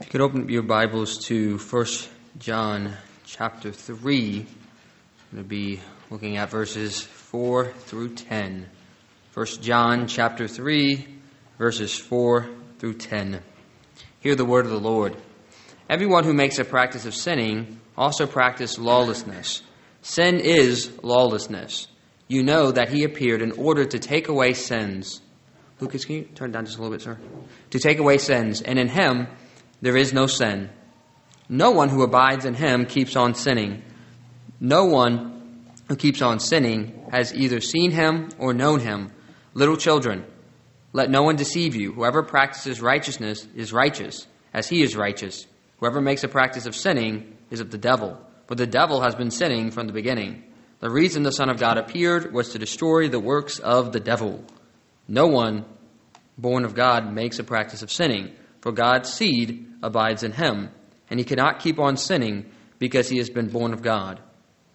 You could open your Bibles to 1 John chapter 3. I'm going to be looking at verses 4 through 10. 1 John chapter 3, verses 4 through 10. Hear the word of the Lord. Everyone who makes a practice of sinning also practice lawlessness. Sin is lawlessness. You know that he appeared in order to take away sins. Lucas, can you turn down just a little bit, sir? To take away sins, and in him there is no sin. No one who abides in him keeps on sinning. No one who keeps on sinning has either seen him or known him. Little children, let no one deceive you. Whoever practices righteousness is righteous, as he is righteous. Whoever makes a practice of sinning is of the devil, for the devil has been sinning from the beginning. The reason the Son of God appeared was to destroy the works of the devil. No one born of God makes a practice of sinning, for God's seed abides in him, and he cannot keep on sinning because he has been born of God.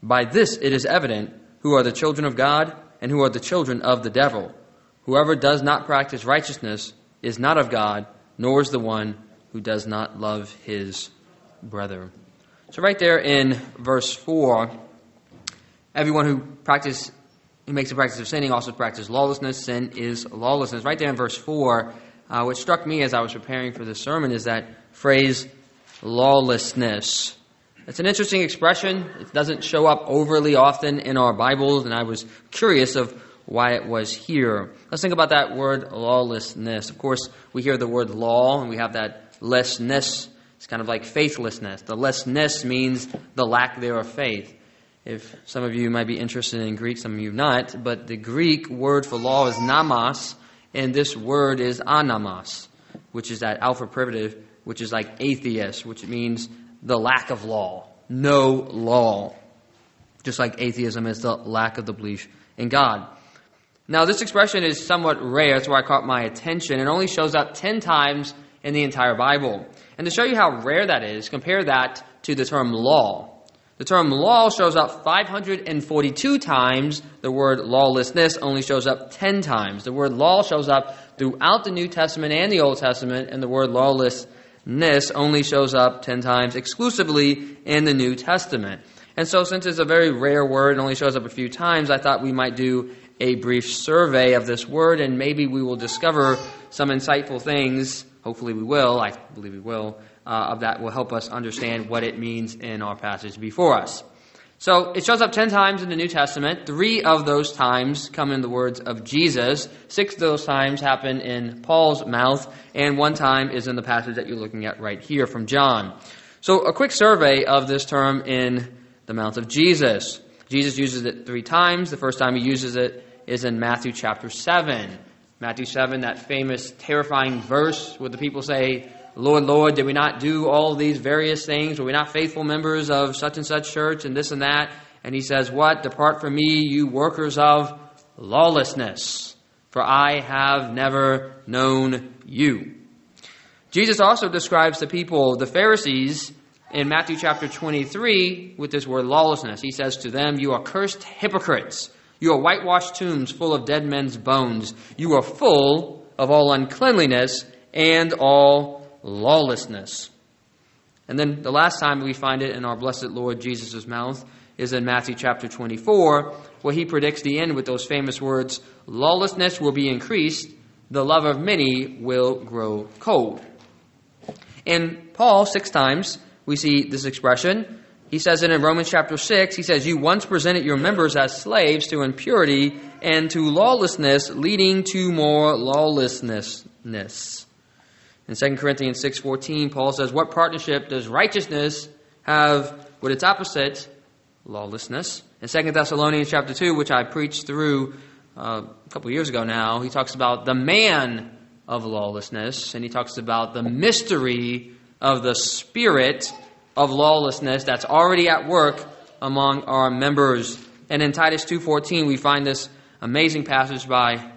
By this it is evident who are the children of God and who are the children of the devil. Whoever does not practice righteousness is not of God, nor is the one who does not love his brother. So, right there in verse 4, everyone who practice who makes a practice of sinning also practices lawlessness. Sin is lawlessness. Right there in verse 4, uh, what struck me as I was preparing for this sermon is that phrase, lawlessness. It's an interesting expression. It doesn't show up overly often in our Bibles, and I was curious of why it was here. Let's think about that word lawlessness. Of course, we hear the word law, and we have that lessness. It's kind of like faithlessness. The lessness means the lack there of faith. If some of you might be interested in Greek, some of you not, but the Greek word for law is nomos, and this word is anomos, which is that alpha privative, which is like atheist, which means the lack of law, no law. Just like atheism is the lack of the belief in God. Now, this expression is somewhat rare. That's why I caught my attention. It only shows up 10 times in the entire Bible. And to show you how rare that is, compare that to the term law. The term law shows up 542 times. The word lawlessness only shows up 10 times. The word law shows up throughout the New Testament and the Old Testament, and the word lawlessness only shows up 10 times exclusively in the New Testament. And so, since it's a very rare word and only shows up a few times, I thought we might do a brief survey of this word, and maybe we will discover some insightful things. Hopefully, we will. I believe we will uh, of that will help us understand what it means in our passage before us. So it shows up 10 times in the New Testament. Three of those times come in the words of Jesus. Six of those times happen in Paul's mouth. And one time is in the passage that you're looking at right here from John. So a quick survey of this term in the mouth of Jesus. Jesus uses it three times. The first time he uses it is in Matthew chapter 7. Matthew 7, that famous, terrifying verse where the people say, Lord, Lord, did we not do all these various things? Were we not faithful members of such and such church and this and that? And he says, What? Depart from me, you workers of lawlessness, for I have never known you. Jesus also describes the people, the Pharisees, in Matthew chapter 23 with this word lawlessness. He says to them, You are cursed hypocrites. You are whitewashed tombs full of dead men's bones. You are full of all uncleanliness and all lawlessness. And then the last time we find it in our blessed Lord Jesus' mouth is in Matthew chapter 24, where he predicts the end with those famous words Lawlessness will be increased, the love of many will grow cold. In Paul, six times, we see this expression. He says it in Romans chapter 6. He says, You once presented your members as slaves to impurity and to lawlessness, leading to more lawlessness. In 2 Corinthians 6:14, Paul says, "What partnership does righteousness have with its opposite, lawlessness?" In 2 Thessalonians chapter 2, which I preached through uh, a couple years ago now, he talks about the man of lawlessness, and he talks about the mystery of the spirit of lawlessness that's already at work among our members. And in Titus 2:14, we find this amazing passage by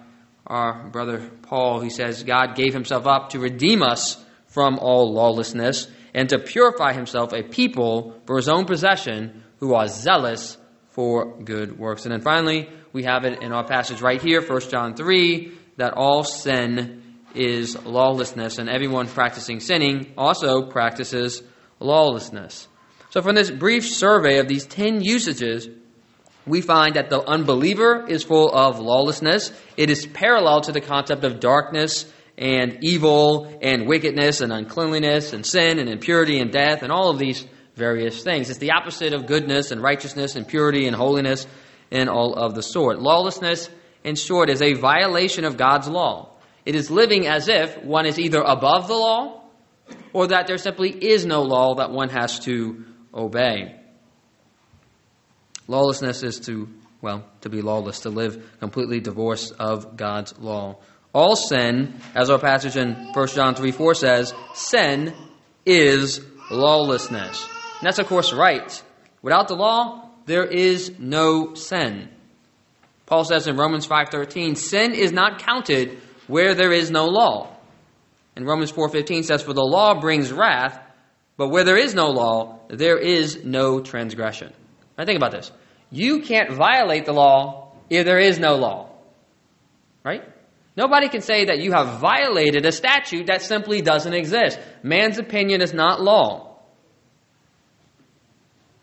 our brother Paul, he says, God gave himself up to redeem us from all lawlessness and to purify himself a people for his own possession who are zealous for good works. And then finally, we have it in our passage right here, 1 John 3, that all sin is lawlessness, and everyone practicing sinning also practices lawlessness. So, from this brief survey of these 10 usages, we find that the unbeliever is full of lawlessness. It is parallel to the concept of darkness and evil and wickedness and uncleanliness and sin and impurity and death and all of these various things. It's the opposite of goodness and righteousness and purity and holiness and all of the sort. Lawlessness, in short, is a violation of God's law. It is living as if one is either above the law or that there simply is no law that one has to obey. Lawlessness is to, well, to be lawless, to live completely divorced of God's law. All sin, as our passage in 1 John 3 4 says, sin is lawlessness. And that's, of course, right. Without the law, there is no sin. Paul says in Romans 5:13, sin is not counted where there is no law. And Romans 4:15 says for the law brings wrath, but where there is no law, there is no transgression. Now think about this. You can't violate the law if there is no law. Right? Nobody can say that you have violated a statute that simply doesn't exist. Man's opinion is not law.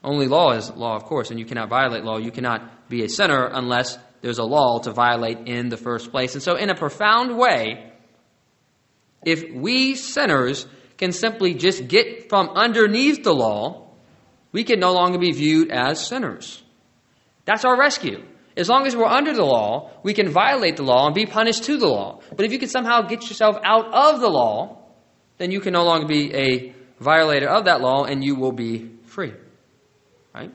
Only law is law, of course, and you cannot violate law. You cannot be a sinner unless there's a law to violate in the first place. And so, in a profound way, if we sinners can simply just get from underneath the law, we can no longer be viewed as sinners. That's our rescue. As long as we're under the law, we can violate the law and be punished to the law. But if you can somehow get yourself out of the law, then you can no longer be a violator of that law and you will be free. Right?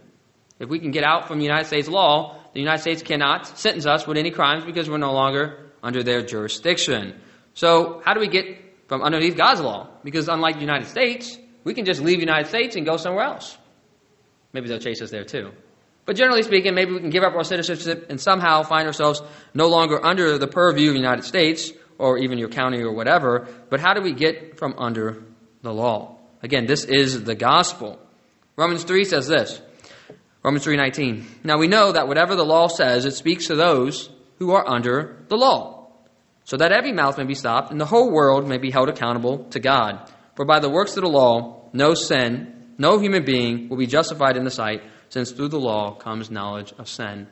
If we can get out from the United States law, the United States cannot sentence us with any crimes because we're no longer under their jurisdiction. So, how do we get from underneath God's law? Because unlike the United States, we can just leave the United States and go somewhere else. Maybe they'll chase us there too. But generally speaking, maybe we can give up our citizenship and somehow find ourselves no longer under the purview of the United States or even your county or whatever. But how do we get from under the law? Again, this is the gospel. Romans 3 says this. Romans 3:19. Now we know that whatever the law says, it speaks to those who are under the law, so that every mouth may be stopped and the whole world may be held accountable to God. For by the works of the law, no sin, no human being will be justified in the sight since through the law comes knowledge of sin.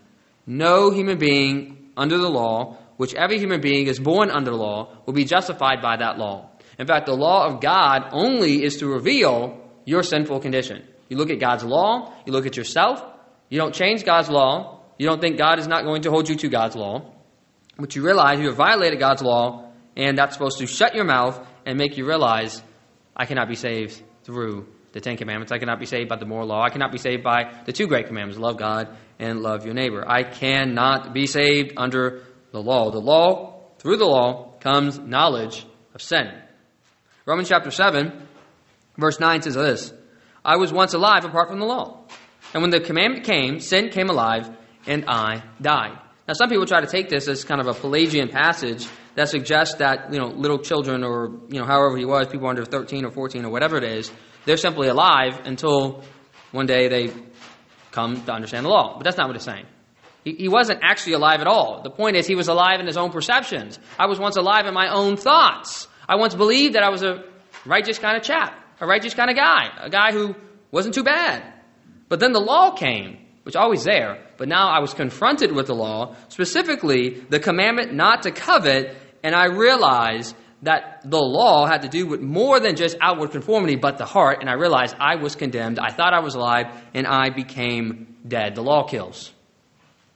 No human being under the law, which every human being is born under the law, will be justified by that law. In fact, the law of God only is to reveal your sinful condition. You look at God's law, you look at yourself, you don't change God's law, you don't think God is not going to hold you to God's law, but you realize you have violated God's law, and that's supposed to shut your mouth and make you realize I cannot be saved through the Ten Commandments. I cannot be saved by the moral law. I cannot be saved by the two great commandments love God and love your neighbor. I cannot be saved under the law. The law, through the law, comes knowledge of sin. Romans chapter 7, verse 9 says this I was once alive apart from the law. And when the commandment came, sin came alive, and I died. Now, some people try to take this as kind of a Pelagian passage that suggests that, you know, little children or, you know, however he was, people under 13 or 14 or whatever it is, they're simply alive until one day they come to understand the law. But that's not what it's saying. He, he wasn't actually alive at all. The point is, he was alive in his own perceptions. I was once alive in my own thoughts. I once believed that I was a righteous kind of chap, a righteous kind of guy, a guy who wasn't too bad. But then the law came, which always there. But now I was confronted with the law, specifically the commandment not to covet, and I realized that the law had to do with more than just outward conformity, but the heart. And I realized I was condemned. I thought I was alive, and I became dead. The law kills.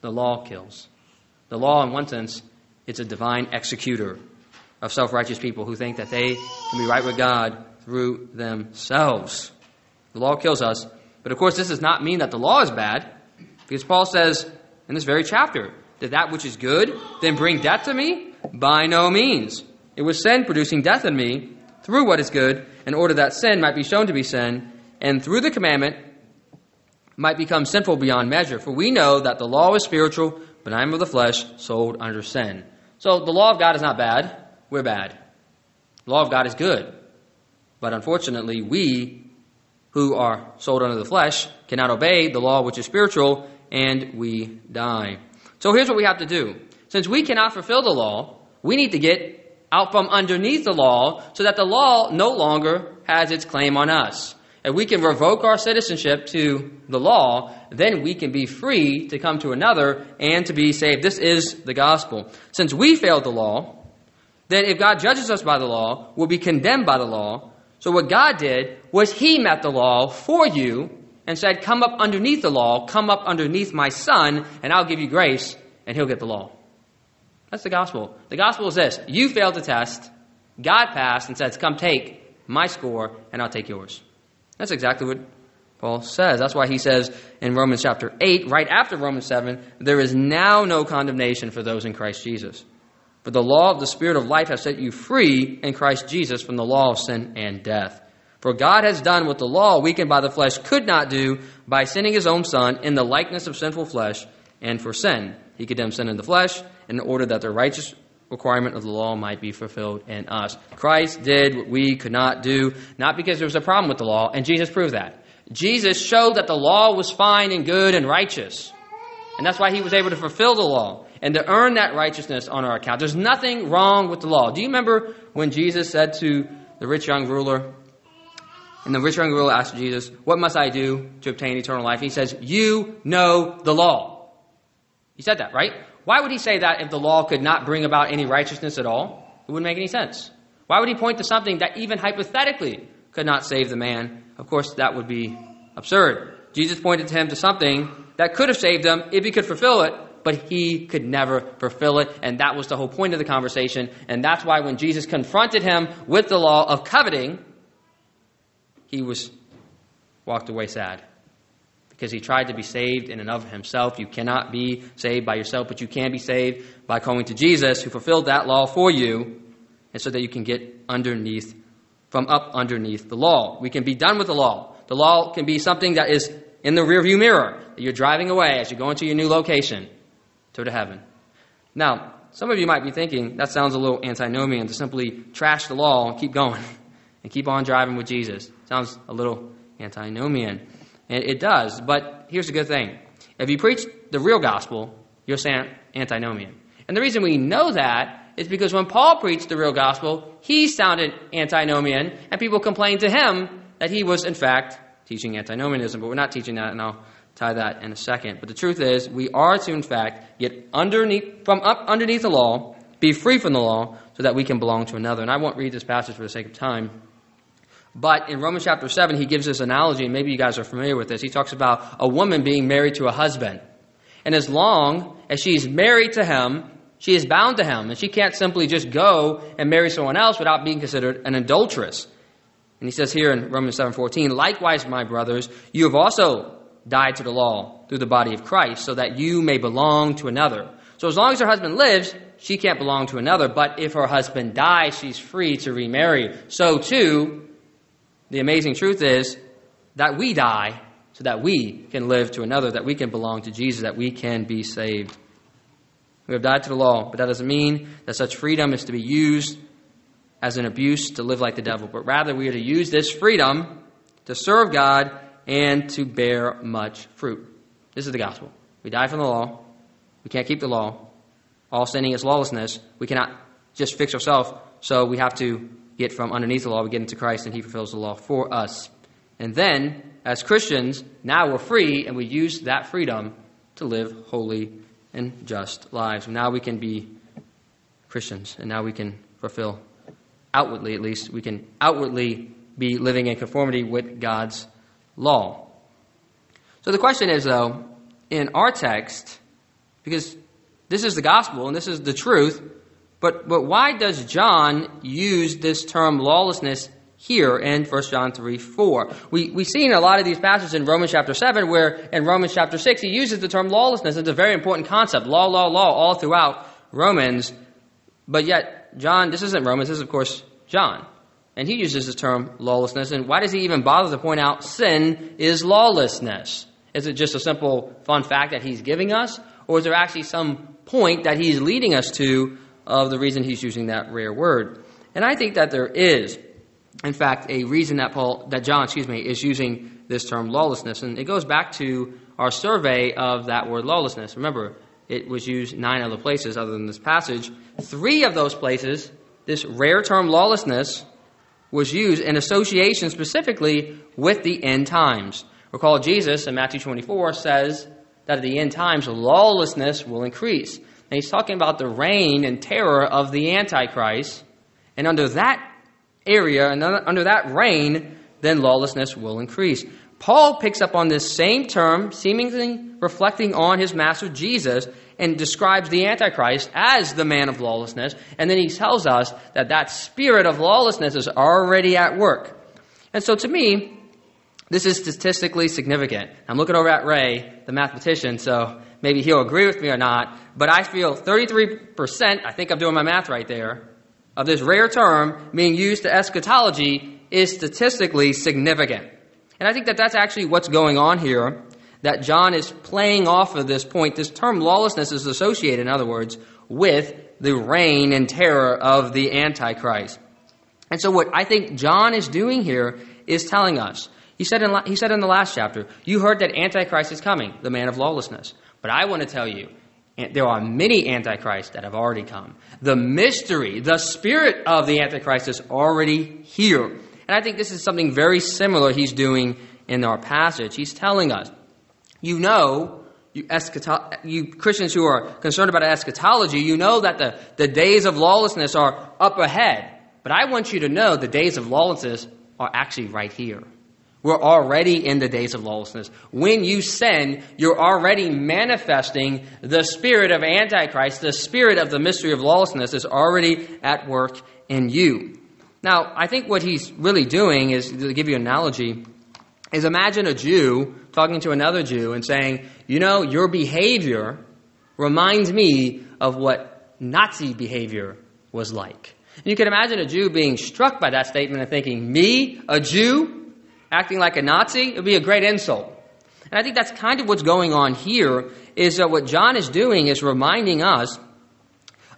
The law kills. The law, in one sense, it's a divine executor of self righteous people who think that they can be right with God through themselves. The law kills us. But of course, this does not mean that the law is bad, because Paul says in this very chapter that that which is good then bring death to me? By no means. It was sin producing death in me through what is good, in order that sin might be shown to be sin, and through the commandment might become sinful beyond measure. For we know that the law is spiritual, but I am of the flesh, sold under sin. So the law of God is not bad. We're bad. The law of God is good. But unfortunately, we who are sold under the flesh cannot obey the law which is spiritual, and we die. So here's what we have to do. Since we cannot fulfill the law, we need to get out from underneath the law so that the law no longer has its claim on us. If we can revoke our citizenship to the law, then we can be free to come to another and to be saved. This is the gospel. Since we failed the law, then if God judges us by the law, we'll be condemned by the law. So what God did was He met the law for you and said, Come up underneath the law, come up underneath my son, and I'll give you grace, and He'll get the law. That's the gospel. The gospel is this you failed the test, God passed and says, Come take my score, and I'll take yours. That's exactly what Paul says. That's why he says in Romans chapter 8, right after Romans 7, there is now no condemnation for those in Christ Jesus. For the law of the Spirit of life has set you free in Christ Jesus from the law of sin and death. For God has done what the law, weakened by the flesh, could not do by sending his own Son in the likeness of sinful flesh and for sin. He condemned sin in the flesh in order that the righteous requirement of the law might be fulfilled in us. Christ did what we could not do, not because there was a problem with the law, and Jesus proved that. Jesus showed that the law was fine and good and righteous. And that's why he was able to fulfill the law and to earn that righteousness on our account. There's nothing wrong with the law. Do you remember when Jesus said to the rich young ruler, and the rich young ruler asked Jesus, What must I do to obtain eternal life? And he says, You know the law. He said that, right? Why would he say that if the law could not bring about any righteousness at all? It wouldn't make any sense. Why would he point to something that even hypothetically could not save the man? Of course, that would be absurd. Jesus pointed to him to something that could have saved him if he could fulfill it, but he could never fulfill it. And that was the whole point of the conversation. And that's why when Jesus confronted him with the law of coveting, he was walked away sad because he tried to be saved in and of himself. You cannot be saved by yourself, but you can be saved by coming to Jesus, who fulfilled that law for you, and so that you can get underneath, from up underneath the law. We can be done with the law. The law can be something that is in the rearview mirror that you're driving away as you go into your new location to heaven. Now, some of you might be thinking that sounds a little antinomian to simply trash the law and keep going and keep on driving with Jesus. Sounds a little antinomian. And it does, but here's the good thing. If you preach the real gospel, you're saying antinomian. And the reason we know that is because when Paul preached the real gospel, he sounded antinomian, and people complained to him that he was, in fact, teaching antinomianism. But we're not teaching that, and I'll tie that in a second. But the truth is, we are to, in fact, get underneath, from up underneath the law, be free from the law, so that we can belong to another. And I won't read this passage for the sake of time. But in Romans chapter 7, he gives this analogy, and maybe you guys are familiar with this. He talks about a woman being married to a husband. And as long as she's married to him, she is bound to him, and she can't simply just go and marry someone else without being considered an adulteress. And he says here in Romans 7:14, "Likewise, my brothers, you have also died to the law through the body of Christ, so that you may belong to another." So as long as her husband lives, she can't belong to another, but if her husband dies, she's free to remarry. So too, the amazing truth is that we die so that we can live to another, that we can belong to Jesus, that we can be saved. We have died to the law, but that doesn't mean that such freedom is to be used as an abuse to live like the devil, but rather we are to use this freedom to serve God and to bear much fruit. This is the gospel. We die from the law. We can't keep the law. All sinning is lawlessness. We cannot just fix ourselves, so we have to get from underneath the law, we get into Christ, and He fulfills the law for us. And then, as Christians, now we're free, and we use that freedom to live holy and just lives. Now we can be Christians, and now we can fulfill, outwardly at least, we can outwardly be living in conformity with God's law. So the question is, though, in our text, because this is the gospel and this is the truth, but, but why does John use this term lawlessness here in 1 John 3 4? We, we see in a lot of these passages in Romans chapter 7, where in Romans chapter 6, he uses the term lawlessness. It's a very important concept. Law, law, law, all throughout Romans. But yet, John, this isn't Romans, this is, of course, John. And he uses the term lawlessness. And why does he even bother to point out sin is lawlessness? Is it just a simple fun fact that he's giving us? Or is there actually some point that he's leading us to of the reason he's using that rare word. And I think that there is, in fact, a reason that Paul, that John, excuse me, is using this term lawlessness. And it goes back to our survey of that word lawlessness. Remember, it was used nine other places other than this passage. Three of those places this rare term lawlessness was used in association specifically with the end times. Recall Jesus in Matthew 24 says that at the end times lawlessness will increase. And he's talking about the reign and terror of the Antichrist. And under that area, and under that reign, then lawlessness will increase. Paul picks up on this same term, seemingly reflecting on his master Jesus, and describes the Antichrist as the man of lawlessness. And then he tells us that that spirit of lawlessness is already at work. And so to me, this is statistically significant. I'm looking over at Ray, the mathematician, so maybe he'll agree with me or not, but I feel 33%, I think I'm doing my math right there, of this rare term being used to eschatology is statistically significant. And I think that that's actually what's going on here, that John is playing off of this point. This term lawlessness is associated, in other words, with the reign and terror of the Antichrist. And so what I think John is doing here is telling us, he said, in, he said in the last chapter, you heard that Antichrist is coming, the man of lawlessness. But I want to tell you, there are many antichrists that have already come. The mystery, the spirit of the antichrist is already here. And I think this is something very similar he's doing in our passage. He's telling us, you know, you, eschato- you Christians who are concerned about eschatology, you know that the, the days of lawlessness are up ahead. But I want you to know the days of lawlessness are actually right here. We're already in the days of lawlessness. When you sin, you're already manifesting the spirit of Antichrist. The spirit of the mystery of lawlessness is already at work in you. Now, I think what he's really doing is, to give you an analogy, is imagine a Jew talking to another Jew and saying, You know, your behavior reminds me of what Nazi behavior was like. And you can imagine a Jew being struck by that statement and thinking, Me, a Jew, acting like a Nazi, it would be a great insult. And I think that's kind of what's going on here is that what John is doing is reminding us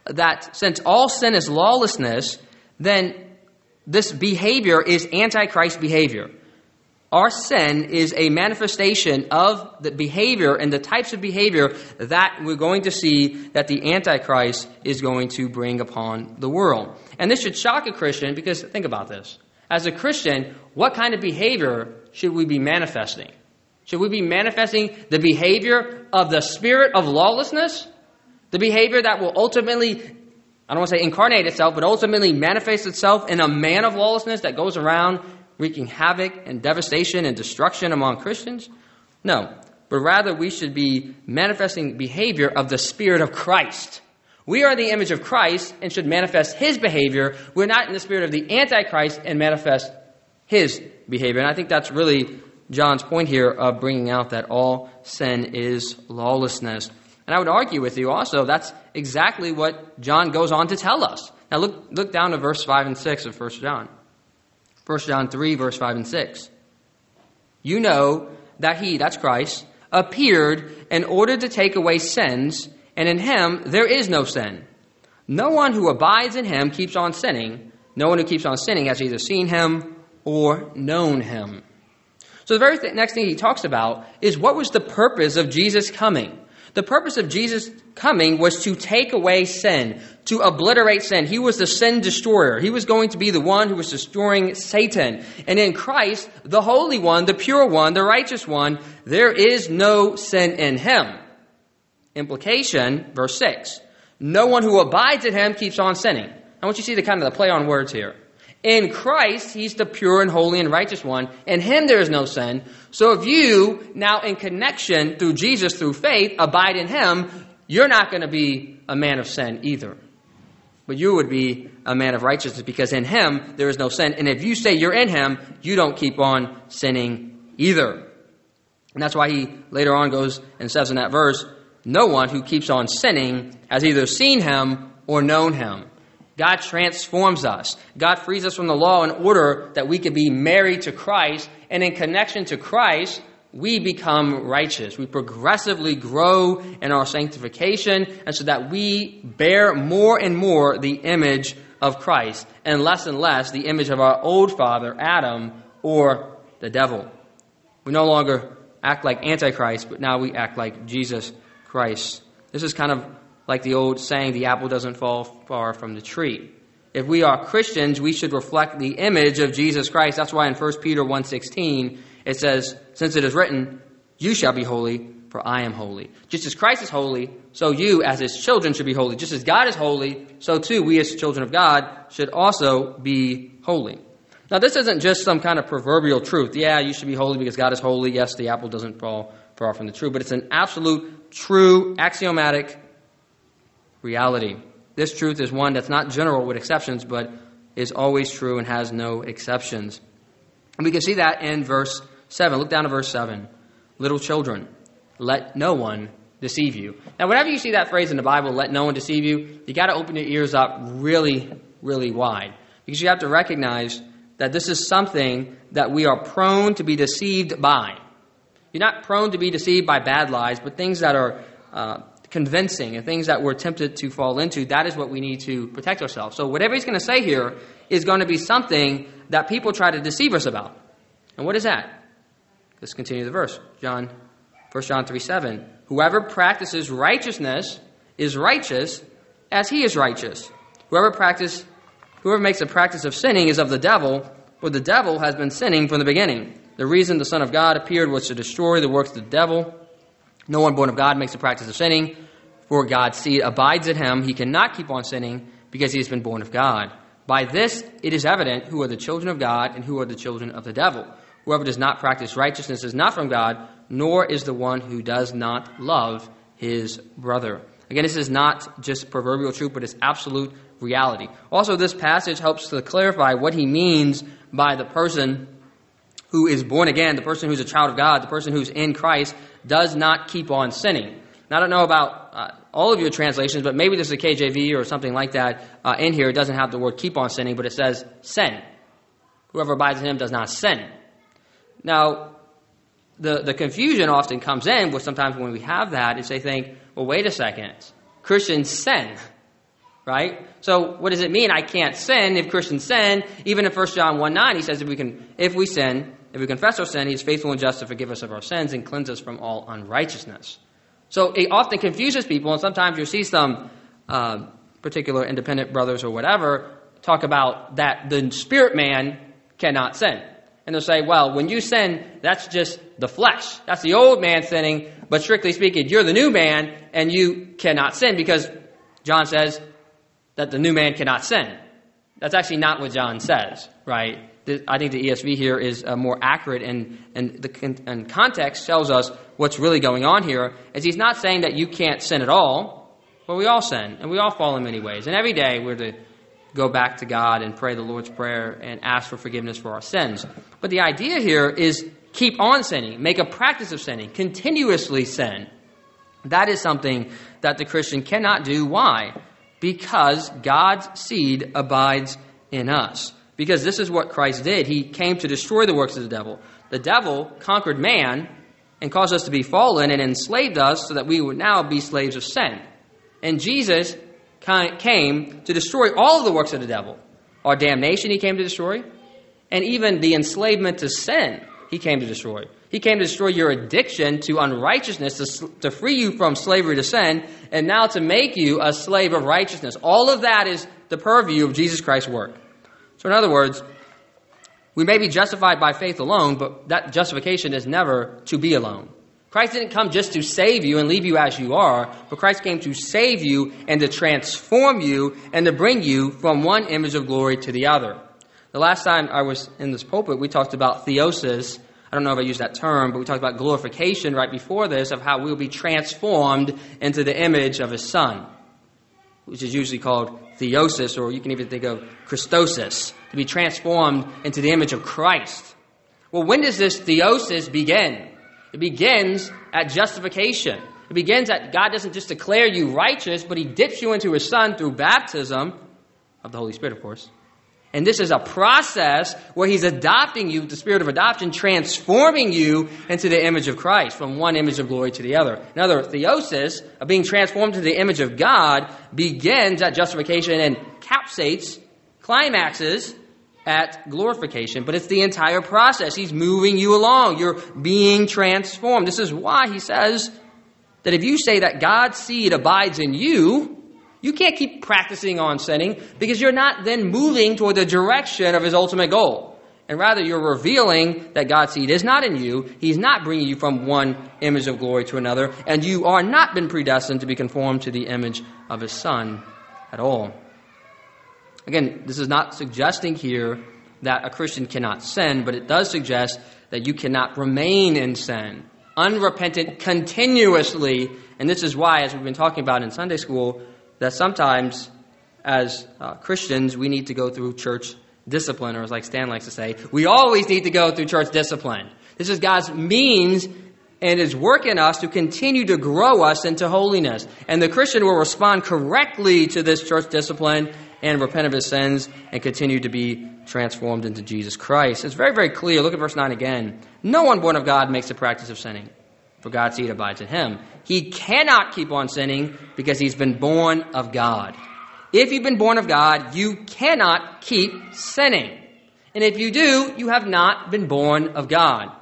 that since all sin is lawlessness, then this behavior is antichrist behavior. Our sin is a manifestation of the behavior and the types of behavior that we're going to see that the Antichrist is going to bring upon the world. And this should shock a Christian because think about this. As a Christian, what kind of behavior should we be manifesting? Should we be manifesting the behavior of the spirit of lawlessness? The behavior that will ultimately, I don't want to say incarnate itself, but ultimately manifest itself in a man of lawlessness that goes around wreaking havoc and devastation and destruction among Christians? No, but rather we should be manifesting behavior of the Spirit of Christ. We are the image of Christ and should manifest his behavior. We're not in the spirit of the Antichrist and manifest his behavior. And I think that's really John's point here of bringing out that all sin is lawlessness. And I would argue with you also that's exactly what John goes on to tell us. Now look, look down to verse 5 and 6 of 1 John. 1 John 3, verse 5 and 6. You know that he, that's Christ, appeared in order to take away sins and in him there is no sin. No one who abides in him keeps on sinning. No one who keeps on sinning has either seen him or known him. So the very th- next thing he talks about is what was the purpose of Jesus coming? The purpose of Jesus coming was to take away sin, to obliterate sin. He was the sin destroyer. He was going to be the one who was destroying Satan. And in Christ, the Holy One, the pure one, the righteous one, there is no sin in him. Implication, verse 6. No one who abides in him keeps on sinning. I want you to see the kind of the play on words here. In Christ, he's the pure and holy and righteous one. In him there is no sin. So if you, now in connection through Jesus, through faith, abide in him, you're not going to be a man of sin either. But you would be a man of righteousness because in him there is no sin. And if you say you're in him, you don't keep on sinning either. And that's why he later on goes and says in that verse, no one who keeps on sinning has either seen him or known him. God transforms us. God frees us from the law in order that we can be married to Christ. And in connection to Christ, we become righteous. We progressively grow in our sanctification, and so that we bear more and more the image of Christ, and less and less the image of our old father, Adam, or the devil. We no longer act like Antichrist, but now we act like Jesus Christ. This is kind of like the old saying, the apple doesn't fall far from the tree. if we are Christians, we should reflect the image of Jesus Christ. That's why in 1 Peter 1.16 it says, Since it is written, You shall be holy, for I am holy. Just as Christ is holy, so you as his children should be holy. Just as God is holy, so too we as children of God should also be holy. Now this isn't just some kind of proverbial truth. Yeah, you should be holy because God is holy. Yes, the apple doesn't fall far from the true, but it's an absolute, true, axiomatic reality. This truth is one that's not general with exceptions, but is always true and has no exceptions. And we can see that in verse 7. Look down to verse 7. Little children, let no one deceive you. Now, whenever you see that phrase in the Bible, let no one deceive you, you got to open your ears up really, really wide. Because you have to recognize that this is something that we are prone to be deceived by. You're not prone to be deceived by bad lies, but things that are uh, convincing and things that we're tempted to fall into, that is what we need to protect ourselves. So whatever he's going to say here is going to be something that people try to deceive us about. And what is that? Let's continue the verse. John 1 John 3 7. Whoever practices righteousness is righteous as he is righteous. Whoever practice whoever makes a practice of sinning is of the devil, for the devil has been sinning from the beginning. The reason the Son of God appeared was to destroy the works of the devil. No one born of God makes a practice of sinning, for God's seed abides in him. He cannot keep on sinning because he has been born of God. By this it is evident who are the children of God and who are the children of the devil. Whoever does not practice righteousness is not from God, nor is the one who does not love his brother. Again, this is not just proverbial truth, but it's absolute reality. Also, this passage helps to clarify what he means by the person who is born again, the person who's a child of God, the person who's in Christ, does not keep on sinning. Now, I don't know about uh, all of your translations, but maybe there's a KJV or something like that uh, in here. It doesn't have the word keep on sinning, but it says sin. Whoever abides in him does not sin. Now, the, the confusion often comes in with sometimes when we have that is they think, well, wait a second, Christians sin, right? So what does it mean? I can't sin if Christians sin. Even in 1 John 1 9, he says if we can if we sin, if we confess our sin, he is faithful and just to forgive us of our sins and cleanse us from all unrighteousness. So it often confuses people, and sometimes you see some uh, particular independent brothers or whatever talk about that the spirit man cannot sin. And they'll say, well, when you sin, that's just the flesh. That's the old man sinning, but strictly speaking, you're the new man and you cannot sin because John says that the new man cannot sin. That's actually not what John says, right? I think the ESV here is uh, more accurate and, and the and context tells us what's really going on here is he's not saying that you can't sin at all, but we all sin and we all fall in many ways. And every day we're to go back to God and pray the Lord's Prayer and ask for forgiveness for our sins. But the idea here is keep on sinning, make a practice of sinning, continuously sin. That is something that the Christian cannot do. Why? Because God's seed abides in us. Because this is what Christ did. He came to destroy the works of the devil. The devil conquered man and caused us to be fallen and enslaved us so that we would now be slaves of sin. And Jesus came to destroy all of the works of the devil. Our damnation he came to destroy, and even the enslavement to sin he came to destroy. He came to destroy your addiction to unrighteousness, to, to free you from slavery to sin, and now to make you a slave of righteousness. All of that is the purview of Jesus Christ's work. So, in other words, we may be justified by faith alone, but that justification is never to be alone. Christ didn't come just to save you and leave you as you are, but Christ came to save you and to transform you and to bring you from one image of glory to the other. The last time I was in this pulpit, we talked about theosis. I don't know if I used that term, but we talked about glorification right before this of how we will be transformed into the image of His Son, which is usually called theosis, or you can even think of Christosis, to be transformed into the image of Christ. Well, when does this theosis begin? It begins at justification. It begins that God doesn't just declare you righteous, but He dips you into His Son through baptism of the Holy Spirit, of course. And this is a process where He's adopting you, the Spirit of adoption, transforming you into the image of Christ, from one image of glory to the other. Another theosis of being transformed to the image of God begins at justification and capsates, climaxes at glorification, but it's the entire process. He's moving you along. You're being transformed. This is why he says that if you say that God's seed abides in you, You can't keep practicing on sinning because you're not then moving toward the direction of his ultimate goal. And rather, you're revealing that God's seed is not in you. He's not bringing you from one image of glory to another. And you are not been predestined to be conformed to the image of his Son at all. Again, this is not suggesting here that a Christian cannot sin, but it does suggest that you cannot remain in sin, unrepentant continuously. And this is why, as we've been talking about in Sunday school, that sometimes as uh, Christians we need to go through church discipline, or as like Stan likes to say, we always need to go through church discipline. This is God's means and is working us to continue to grow us into holiness. And the Christian will respond correctly to this church discipline and repent of his sins and continue to be transformed into Jesus Christ. It's very, very clear. Look at verse 9 again. No one born of God makes a practice of sinning for God's seed abides in him. He cannot keep on sinning because he's been born of God. If you've been born of God, you cannot keep sinning. And if you do, you have not been born of God.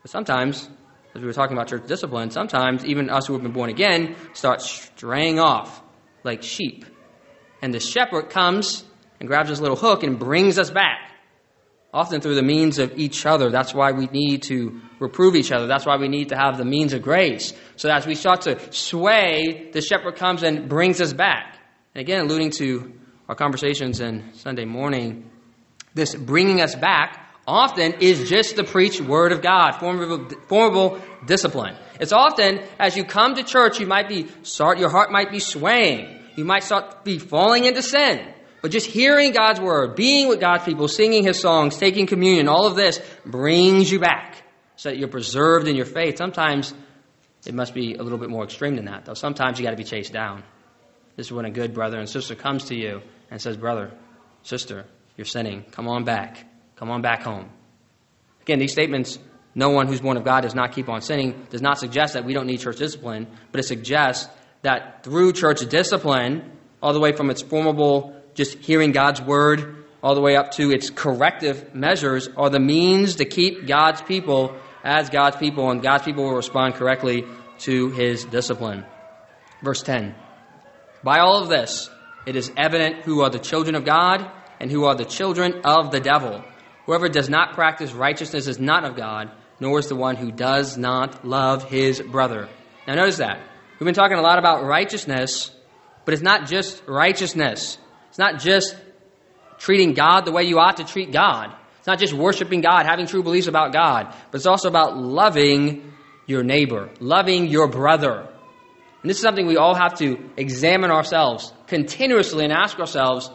But sometimes, as we were talking about church discipline, sometimes even us who have been born again start straying off like sheep. And the shepherd comes and grabs his little hook and brings us back often through the means of each other. That's why we need to reprove each other. That's why we need to have the means of grace. So as we start to sway, the shepherd comes and brings us back. And again, alluding to our conversations in Sunday morning, this bringing us back often is just the preached word of God, formidable, formidable discipline. It's often as you come to church, you might be start, your heart might be swaying. You might start be falling into sin. But just hearing God's word, being with God's people, singing his songs, taking communion, all of this brings you back so that you're preserved in your faith. Sometimes it must be a little bit more extreme than that, though. Sometimes you got to be chased down. This is when a good brother and sister comes to you and says, Brother, sister, you're sinning. Come on back. Come on back home. Again, these statements, no one who's born of God does not keep on sinning, does not suggest that we don't need church discipline, but it suggests that through church discipline, all the way from its formable just hearing God's word all the way up to its corrective measures are the means to keep God's people as God's people, and God's people will respond correctly to his discipline. Verse 10 By all of this, it is evident who are the children of God and who are the children of the devil. Whoever does not practice righteousness is not of God, nor is the one who does not love his brother. Now, notice that. We've been talking a lot about righteousness, but it's not just righteousness. It's not just treating God the way you ought to treat God. It's not just worshiping God, having true beliefs about God, but it's also about loving your neighbor, loving your brother. And this is something we all have to examine ourselves continuously and ask ourselves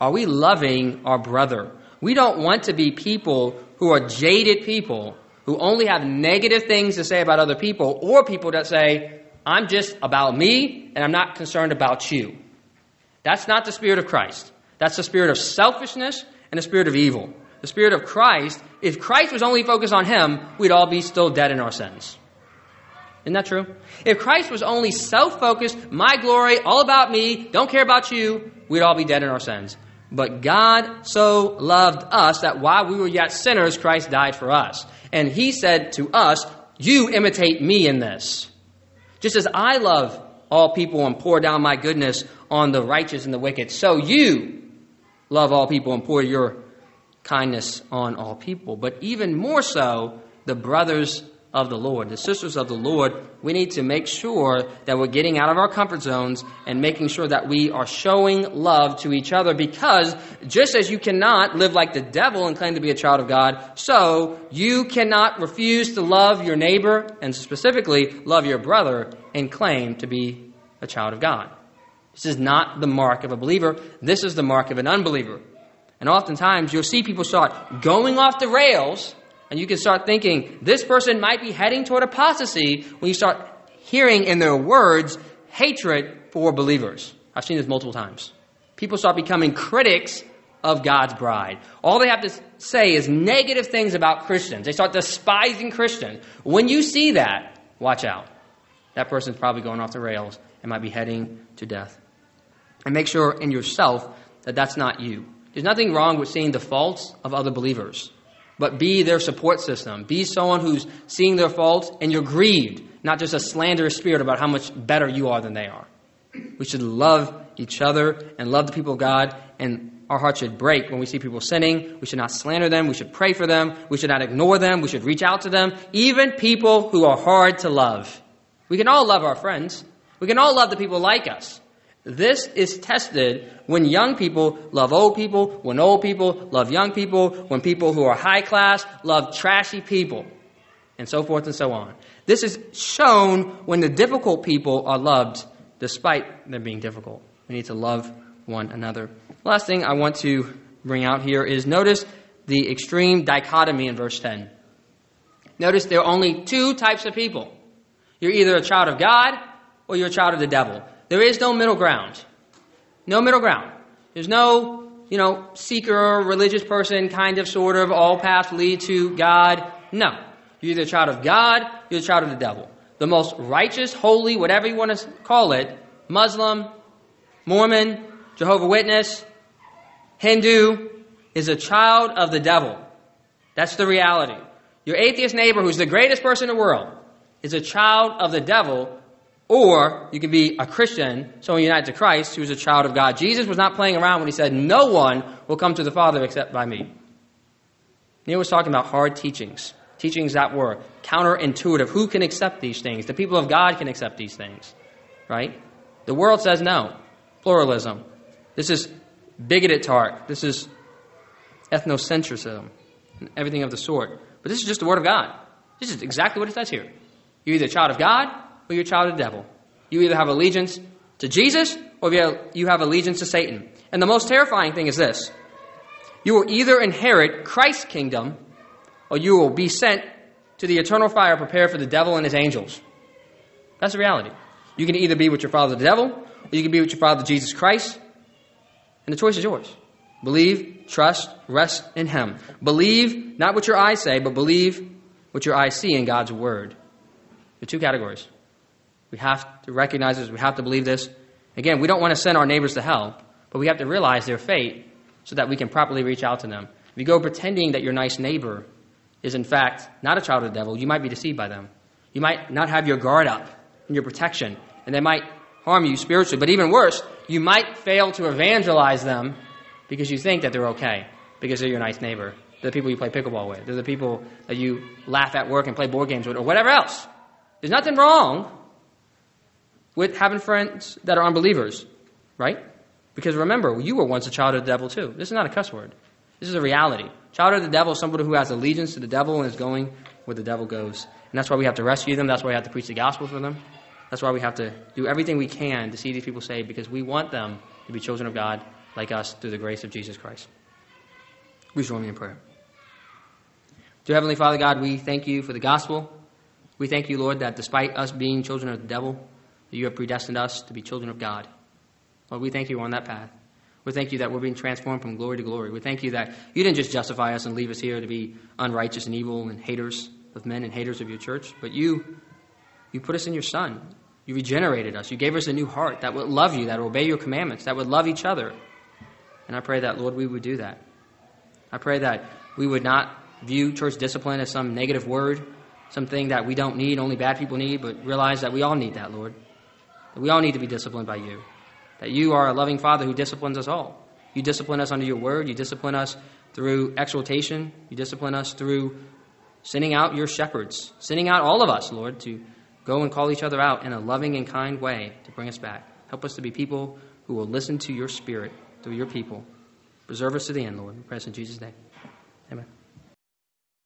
are we loving our brother? We don't want to be people who are jaded people who only have negative things to say about other people or people that say, I'm just about me and I'm not concerned about you. That's not the Spirit of Christ. That's the spirit of selfishness and the spirit of evil. The Spirit of Christ, if Christ was only focused on Him, we'd all be still dead in our sins. Isn't that true? If Christ was only self focused, my glory, all about me, don't care about you, we'd all be dead in our sins. But God so loved us that while we were yet sinners, Christ died for us. And He said to us, You imitate me in this. Just as I love all people and pour down my goodness on the righteous and the wicked. So you love all people and pour your kindness on all people. But even more so, the brothers of the Lord, the sisters of the Lord, we need to make sure that we're getting out of our comfort zones and making sure that we are showing love to each other because just as you cannot live like the devil and claim to be a child of God, so you cannot refuse to love your neighbor and specifically love your brother and claim to be a child of God. This is not the mark of a believer. This is the mark of an unbeliever. And oftentimes you'll see people start going off the rails, and you can start thinking this person might be heading toward apostasy when you start hearing in their words hatred for believers. I've seen this multiple times. People start becoming critics of God's bride. All they have to say is negative things about Christians. They start despising Christians. When you see that, watch out. That person's probably going off the rails and might be heading to death. And make sure in yourself that that's not you. There's nothing wrong with seeing the faults of other believers, but be their support system. Be someone who's seeing their faults and you're grieved, not just a slanderous spirit about how much better you are than they are. We should love each other and love the people of God, and our hearts should break when we see people sinning. We should not slander them. We should pray for them. We should not ignore them. We should reach out to them, even people who are hard to love. We can all love our friends. We can all love the people like us. This is tested when young people love old people, when old people love young people, when people who are high class love trashy people, and so forth and so on. This is shown when the difficult people are loved despite them being difficult. We need to love one another. Last thing I want to bring out here is notice the extreme dichotomy in verse 10. Notice there are only two types of people. You're either a child of God or you're a child of the devil. There is no middle ground. No middle ground. There's no, you know, seeker, religious person, kind of, sort of, all paths lead to God. No. You're either a child of God, you're a child of the devil. The most righteous, holy, whatever you want to call it, Muslim, Mormon, Jehovah Witness, Hindu, is a child of the devil. That's the reality. Your atheist neighbor, who's the greatest person in the world, is a child of the devil or you can be a Christian, someone united to Christ, who's a child of God. Jesus was not playing around when he said, No one will come to the Father except by me. Neil was talking about hard teachings, teachings that were counterintuitive. Who can accept these things? The people of God can accept these things, right? The world says no. Pluralism. This is bigoted talk. This is ethnocentrism, and everything of the sort. But this is just the Word of God. This is exactly what it says here. You're either a child of God or you're a child of the devil. You either have allegiance to Jesus or you have allegiance to Satan. And the most terrifying thing is this you will either inherit Christ's kingdom or you will be sent to the eternal fire prepared for the devil and his angels. That's the reality. You can either be with your father, the devil, or you can be with your father, Jesus Christ. And the choice is yours. Believe, trust, rest in Him. Believe not what your eyes say, but believe what your eyes see in God's Word. The two categories. We have to recognize this. We have to believe this. Again, we don't want to send our neighbors to hell, but we have to realize their fate so that we can properly reach out to them. If you go pretending that your nice neighbor is, in fact, not a child of the devil, you might be deceived by them. You might not have your guard up and your protection, and they might harm you spiritually. But even worse, you might fail to evangelize them because you think that they're okay, because they're your nice neighbor. They're the people you play pickleball with. They're the people that you laugh at work and play board games with, or whatever else. There's nothing wrong with having friends that are unbelievers, right? Because remember, you were once a child of the devil too. This is not a cuss word. This is a reality. Child of the devil is somebody who has allegiance to the devil and is going where the devil goes. And that's why we have to rescue them. That's why we have to preach the gospel for them. That's why we have to do everything we can to see these people saved because we want them to be children of God like us through the grace of Jesus Christ. Please join me in prayer. Dear Heavenly Father God, we thank you for the gospel. We thank you, Lord, that despite us being children of the devil, that you have predestined us to be children of God. Lord, we thank you on that path. We thank you that we're being transformed from glory to glory. We thank you that you didn't just justify us and leave us here to be unrighteous and evil and haters of men and haters of your church, but you, you put us in your Son. You regenerated us. You gave us a new heart that would love you, that would obey your commandments, that would love each other. And I pray that, Lord, we would do that. I pray that we would not view church discipline as some negative word, something that we don't need, only bad people need, but realize that we all need that, Lord. That we all need to be disciplined by you. That you are a loving Father who disciplines us all. You discipline us under your word. You discipline us through exhortation. You discipline us through sending out your shepherds, sending out all of us, Lord, to go and call each other out in a loving and kind way to bring us back. Help us to be people who will listen to your spirit through your people. Preserve us to the end, Lord. We pray in Jesus' name. Amen.